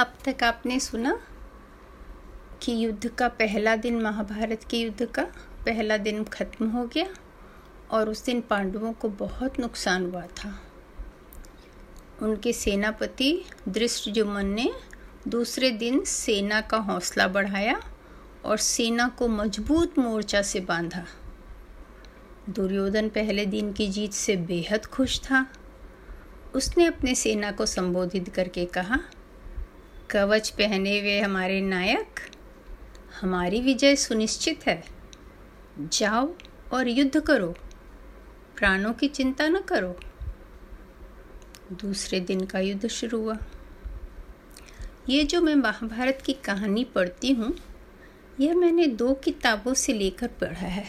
अब तक आपने सुना कि युद्ध का पहला दिन, महाभारत के युद्ध का पहला दिन खत्म हो गया और उस दिन पांडवों को बहुत नुकसान हुआ था। उनके सेनापति दृष्टजुमन ने दूसरे दिन सेना का हौसला बढ़ाया और सेना को मज़बूत मोर्चा से बांधा। दुर्योधन पहले दिन की जीत से बेहद खुश था। उसने अपने सेना को संबोधित करके कहा कवच पहने हुए हमारे नायक, हमारी विजय सुनिश्चित है। जाओ और युद्ध करो। प्राणों की चिंता न करो। दूसरे दिन का युद्ध शुरू हुआ। ये जो मैं महाभारत की कहानी पढ़ती हूँ, यह मैंने दो किताबों से लेकर पढ़ा है।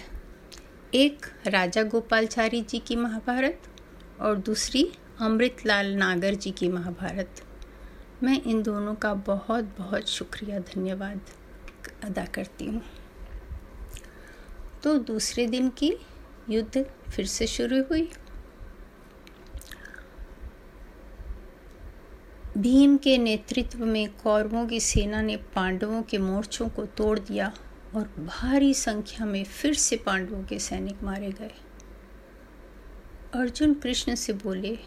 एक राजा गोपालचारी जी की महाभारत और दूसरी अमृतलाल नागर जी की महाभारत। मैं इन दोनों का बहुत बहुत शुक्रिया, धन्यवाद अदा करती हूँ। तो दूसरे दिन की युद्ध फिर से शुरू हुई। भीम के नेतृत्व में कौरवों की सेना ने पांडवों के मोर्चों को तोड़ दिया और भारी संख्या में फिर से पांडवों के सैनिक मारे गए। अर्जुन कृष्ण से बोले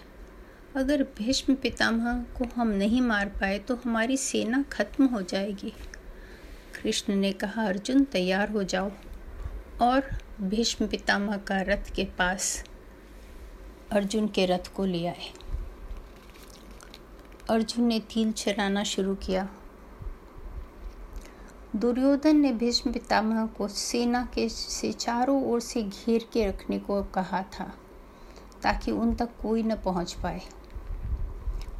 अगर भीष्म पितामह को हम नहीं मार पाए तो हमारी सेना खत्म हो जाएगी। कृष्ण ने कहा, अर्जुन, तैयार हो जाओ। और भीष्म पितामह का रथ के पास अर्जुन के रथ को ले आए। अर्जुन ने तीर चलाना शुरू किया। दुर्योधन ने भीष्म पितामह को सेना के से चारों ओर से घेर के रखने को कहा था, ताकि उन तक कोई न पहुँच पाए।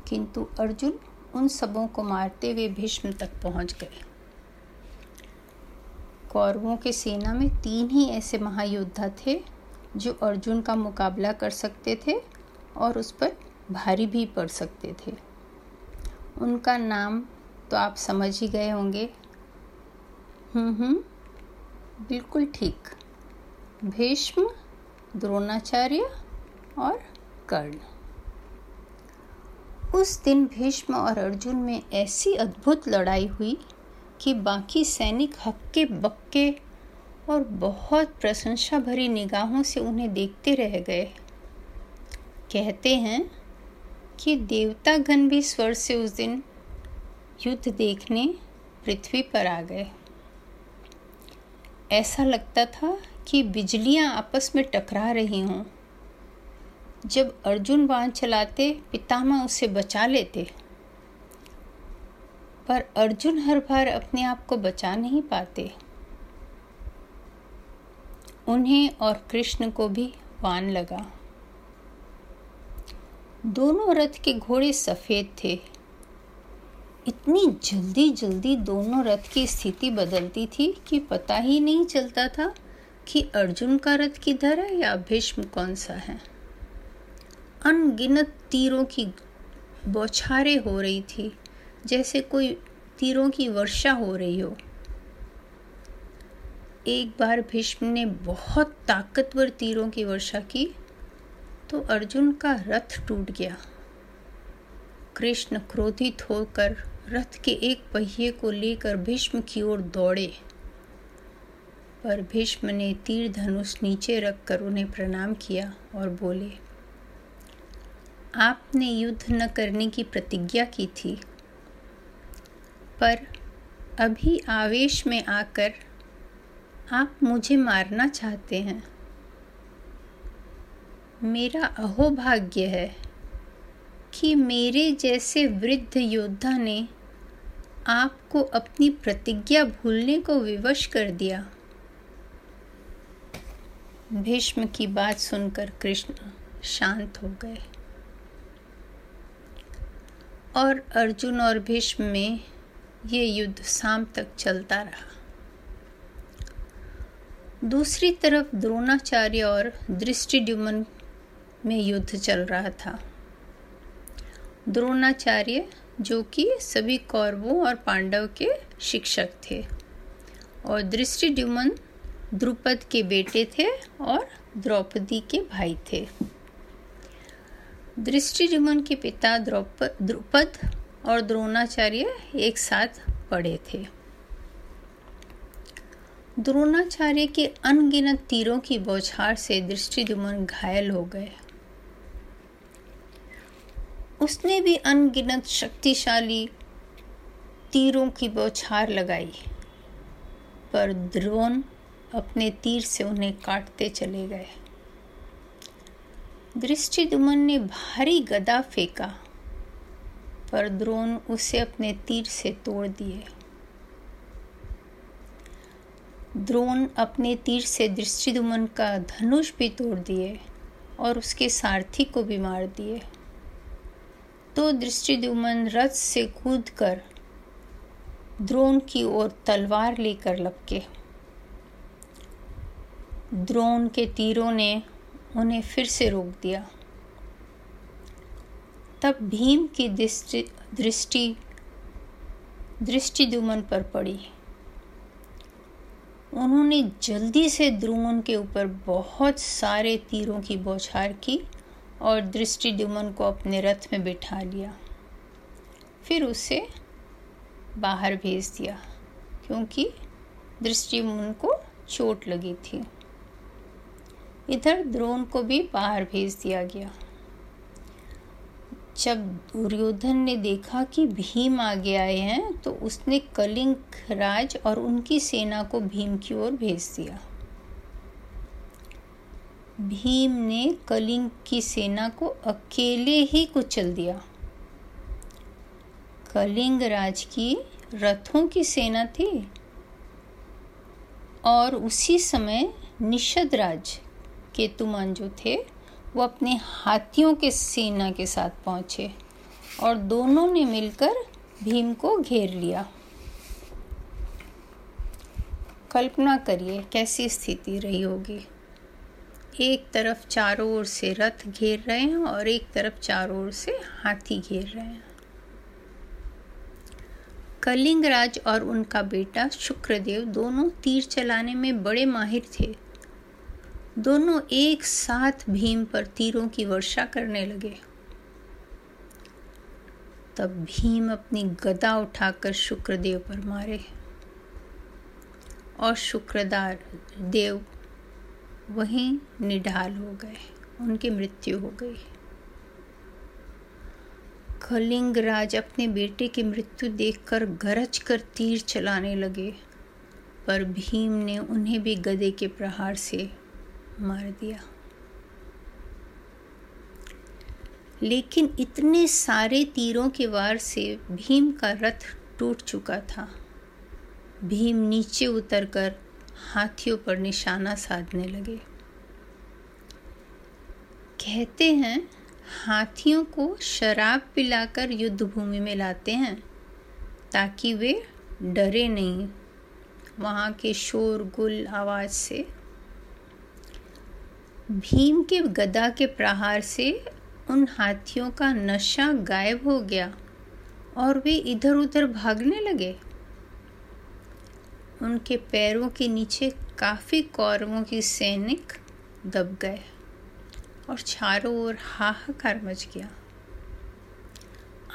किंतु अर्जुन उन सबों को मारते हुए भीष्म तक पहुँच गए। कौरवों के सेना में तीन ही ऐसे महायोद्धा थे जो अर्जुन का मुकाबला कर सकते थे और उस पर भारी भी पड़ सकते थे। उनका नाम तो आप समझ ही गए होंगे। हम्म हम्म बिल्कुल ठीक। भीष्म, द्रोणाचार्य और कर्ण। उस दिन भीष्म और अर्जुन में ऐसी अद्भुत लड़ाई हुई कि बाकी सैनिक हक्के बक्के और बहुत प्रशंसा भरी निगाहों से उन्हें देखते रह गए। कहते हैं कि देवता देवतागण भी स्वर से उस दिन युद्ध देखने पृथ्वी पर आ गए। ऐसा लगता था कि बिजलियाँ आपस में टकरा रही हों। जब अर्जुन बाण चलाते, पितामह उसे बचा लेते। पर अर्जुन हर बार अपने आप को बचा नहीं पाते। उन्हें और कृष्ण को भी वान लगा। दोनों रथ के घोड़े सफ़ेद थे। इतनी जल्दी जल्दी दोनों रथ की स्थिति बदलती थी कि पता ही नहीं चलता था कि अर्जुन का रथ किधर है या भीष्म कौन सा है। अनगिनत तीरों की बौछारें हो रही थी, जैसे कोई तीरों की वर्षा हो रही हो। एक बार भीष्म ने बहुत ताकतवर तीरों की वर्षा की तो अर्जुन का रथ टूट गया। कृष्ण क्रोधित होकर रथ के एक पहिए को लेकर भीष्म की ओर दौड़े। पर भीष्म ने तीर धनुष नीचे रखकर उन्हें प्रणाम किया और बोले आपने युद्ध न करने की प्रतिज्ञा की थी। पर अभी आवेश में आकर आप मुझे मारना चाहते हैं। मेरा अहोभाग्य है कि मेरे जैसे वृद्ध योद्धा ने आपको अपनी प्रतिज्ञा भूलने को विवश कर दिया। भीष्म की बात सुनकर कृष्ण शांत हो गए। और अर्जुन और भीष्म में ये युद्ध शाम तक चलता रहा। दूसरी तरफ़ द्रोणाचार्य और दृष्टिड्युमन में युद्ध चल रहा था। द्रोणाचार्य, जो कि सभी कौरवों और पांडव के शिक्षक थे, और दृष्टिड्युमन द्रुपद के बेटे थे और द्रौपदी के भाई थे। दृष्टिड्युमन के पिता द्रौपद द्रुपद और द्रोणाचार्य एक साथ पड़े थे। द्रोणाचार्य के अनगिनत तीरों की बौछार से दृष्टिदुमन घायल हो गए। उसने भी अनगिनत शक्तिशाली तीरों की बौछार लगाई, पर द्रोण अपने तीर से उन्हें काटते चले गए। दृष्टिदुमन ने भारी गदा फेंका, पर द्रोण उसे अपने तीर से तोड़ दिए। द्रोण अपने तीर से दृष्टिदुमन का धनुष भी तोड़ दिए और उसके सारथी को भी मार दिए। तो दृष्टिदुमन रथ से कूद कर द्रोण की ओर तलवार लेकर लपके। द्रोण के तीरों ने उन्हें फिर से रोक दिया। तब भीम की दृष्टि दृष्टि दृष्टिदुमन पर पड़ी। उन्होंने जल्दी से द्रुमन के ऊपर बहुत सारे तीरों की बौछार की और दृष्टिदुमन को अपने रथ में बिठा लिया। फिर उसे बाहर भेज दिया, क्योंकि दृष्टिदुमन को चोट लगी थी। इधर द्रोण को भी बाहर भेज दिया गया। जब दुर्योधन ने देखा कि भीम आगे आए हैं तो उसने कलिंग राज और उनकी सेना को भीम की ओर भेज दिया। भीम ने कलिंग की सेना को अकेले ही कुचल दिया। कलिंग राज की रथों की सेना थी और उसी समय निषद राज केतुमान जो थे, वो अपने हाथियों के सेना के साथ पहुँचे और दोनों ने मिलकर भीम को घेर लिया। कल्पना करिए कैसी स्थिति रही होगी। एक तरफ़ चारों ओर से रथ घेर रहे हैं और एक तरफ़ चारों ओर से हाथी घेर रहे हैं। कलिंग राज और उनका बेटा शुक्रदेव दोनों तीर चलाने में बड़े माहिर थे। दोनों एक साथ भीम पर तीरों की वर्षा करने लगे। तब भीम अपनी गदा उठाकर शुक्रदेव पर मारे। और शुक्रदार देव वहीं निढाल हो गए। उनकी मृत्यु हो गई। कलिंग राज अपने बेटे की मृत्यु देखकर गरज कर तीर चलाने लगे। पर भीम ने उन्हें भी गदे के प्रहार से मार दिया। लेकिन इतने सारे तीरों के वार से भीम का रथ टूट चुका था। भीम नीचे उतरकर हाथियों पर निशाना साधने लगे। कहते हैं, हाथियों को शराब पिलाकर युद्ध भूमि में लाते हैं, ताकि वे डरे नहीं। वहाँ के शोर गुल आवाज़ से भीम के गदा के प्रहार से उन हाथियों का नशा गायब हो गया और वे इधर उधर भागने लगे। उनके पैरों के नीचे काफ़ी कौरवों की सैनिक दब गए और चारों ओर हाहाकार मच गया।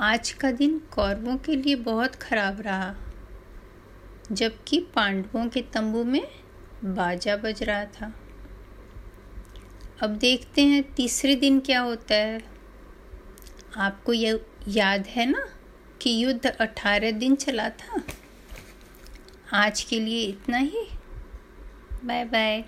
आज का दिन कौरवों के लिए बहुत खराब रहा, जबकि पांडवों के तंबू में बाजा बज रहा था। अब देखते हैं तीसरे दिन क्या होता है। आपको यह याद है ना कि युद्ध अठारह दिन चला था? आज के लिए इतना ही। Bye bye